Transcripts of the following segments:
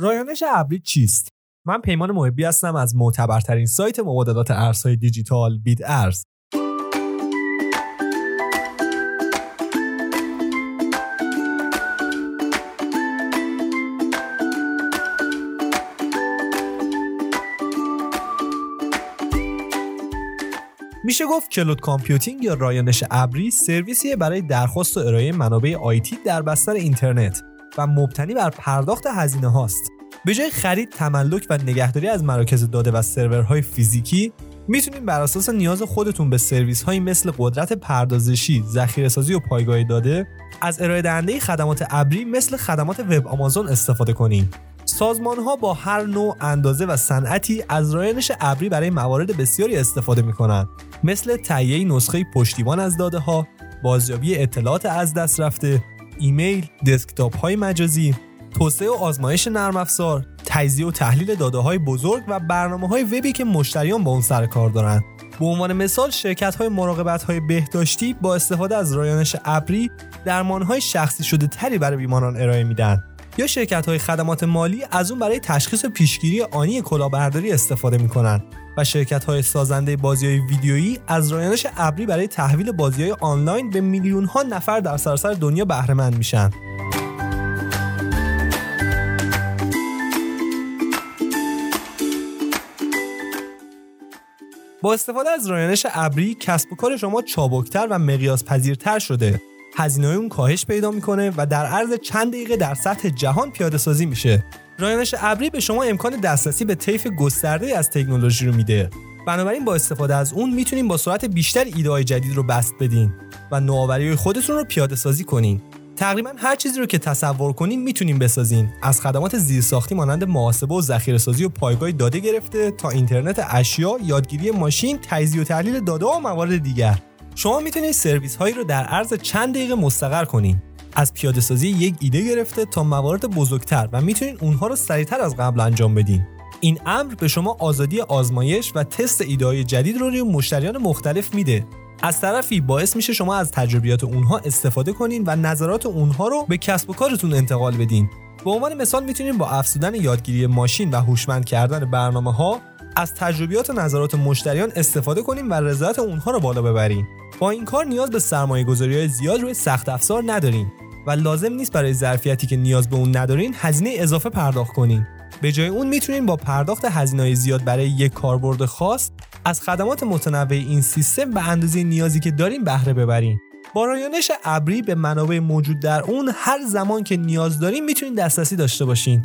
رایانش ابری چیست؟ من پیمان محبی هستم از معتبرترین سایت مبادلات ارزهای دیجیتال بیت ارز. میشه گفت cloud computing یا رایانش ابری سرویسیه برای درخواست و ارائه منابع IT در بستر اینترنت و مبتنی بر پرداخت هزینه هاست. به جای خرید تملک و نگهداری از مراکز داده و سرورهای فیزیکی می‌تونید بر اساس نیاز خودتون به سرویس هایی مثل قدرت پردازشی، ذخیره سازی و پایگاه داده از ارائه دهنده خدمات ابری مثل خدمات وب آمازون استفاده کنید. سازمان ها با هر نوع اندازه و صنعتی از رایانش ابری برای موارد بسیاری استفاده می کنند مثل تهیه نسخه پشتیبان از داده ها، بازیابی اطلاعات از دست رفته، ایمیل، دسکتاپ های مجازی، توسعه و آزمایش نرم افزار، تجزیه و تحلیل داده های بزرگ و برنامه های وبی که مشتریان با اون سر کار دارند. به عنوان مثال شرکت های مراقبت های بهداشتی با استفاده از رایانش ابری درمان های شخصی شده تری برای بیماران ارائه میدن یا شرکت های خدمات مالی از اون برای تشخیص پیشگیری آنی کلاهبرداری استفاده می‌کنن و شرکت های سازنده بازی های ویدیویی از رایانش ابری برای تحویل بازی های آنلاین به میلیون ها نفر در سراسر دنیا بهره مند میشن. با استفاده از رایانش ابری کسب و کار شما چابکتر و مقیاس پذیرتر شده هزینه اون کاهش پیدا می‌کنه و در عرض چند دقیقه در سطح جهان پیاده سازی میشه. رایانش ابری به شما امکان دسترسی به طیف گسترده از تکنولوژی رو میده. بنابراین با استفاده از اون می‌تونین با سرعت بیشتر ایده جدید رو بست بدین و نوآوری خودتون رو پیاده سازی کنین. تقریبا هر چیزی رو که تصور کنین می‌تونین بسازین. از خدمات زیرساختی مانند محاسبه و ذخیره سازی و پایگاه داده گرفته تا اینترنت اشیا یادگیری ماشین تجزیه و تحلیل داده و موارد دیگر. شما می‌تونید سرویس هایی رو در عرض چند دقیقه مستقر کنین. از پیاده سازی یک ایده گرفته تا موارد بزرگتر و می‌تونید اونها رو سریعتر از قبل انجام بدین. این امر به شما آزادی آزمایش و تست ایده جدید رو روی مشتریان مختلف میده. از طرفی باعث میشه شما از تجربیات اونها استفاده کنین و نظرات اونها رو به کسب و کارتون انتقال بدین. به عنوان مثال می‌تونید با افزودن یادگیری ماشین و هوشمند کردن برنامه ها از تجربیات و نظرات مشتریان استفاده کنیم و رضایت اونها رو بالا ببریم. با این کار نیاز به سرمایه گذاری های زیاد روی سخت افزار نداریم و لازم نیست برای ظرفیتی که نیاز به اون ندارین هزینه اضافه پرداخت کنین به جای اون می‌تونین با پرداخت هزینه زیاد برای یک کاربرد خاص از خدمات متنوع این سیستم به اندازه نیازی که داریم بهره ببرین با رایانش ابری به منابع موجود در اون هر زمان که نیاز داریم می‌تونین دسترسی داشته باشین.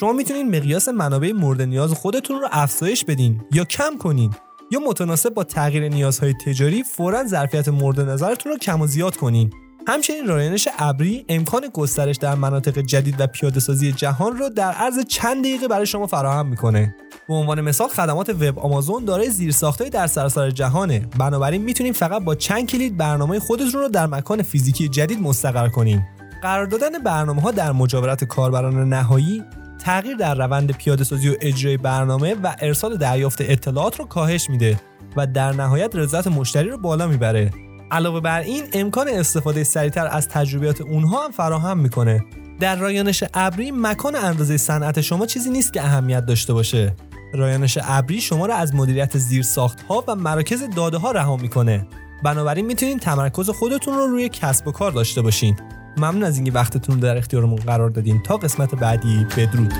شما می‌تونین مقیاس منابع مورد نیاز خودتون رو افزایش بدین یا کم کنین یا متناسب با تغییر نیازهای تجاری فورا ظرفیت مورد نظرتون رو کم و زیاد کنین. همچنین رایانش ابری امکان گسترش در مناطق جدید و پیاده سازی جهان رو در عرض چند دقیقه برای شما فراهم می‌کنه. به عنوان مثال خدمات وب آمازون دارای زیرساختهای در سراسر جهانه. بنابراین می‌تونید فقط با چند کلید برنامه خودتون رو در مکان فیزیکی جدید مستقر کنین. قرار دادن برنامه ها در مجاورت کاربران نهایی تغییر در روند پیاده سازی و اجرای برنامه و ارسال دریافت اطلاعات رو کاهش میده و در نهایت رضایت مشتری رو بالا می‌بره. علاوه بر این امکان استفاده سریعتر از تجربیات اونها هم فراهم می‌کنه. در رایانش ابری مکان اندازه صنعت شما چیزی نیست که اهمیت داشته باشه. رایانش ابری شما را از مدیریت زیر ساخت ها و مراکز داده ها رها می‌کنه. بنابراین می‌تونید تمرکز خودتون رو روی کسب و کار داشته باشین. ممنون از اینکه وقتتون در اختیارمون قرار دادین. تا قسمت بعدی بدرود.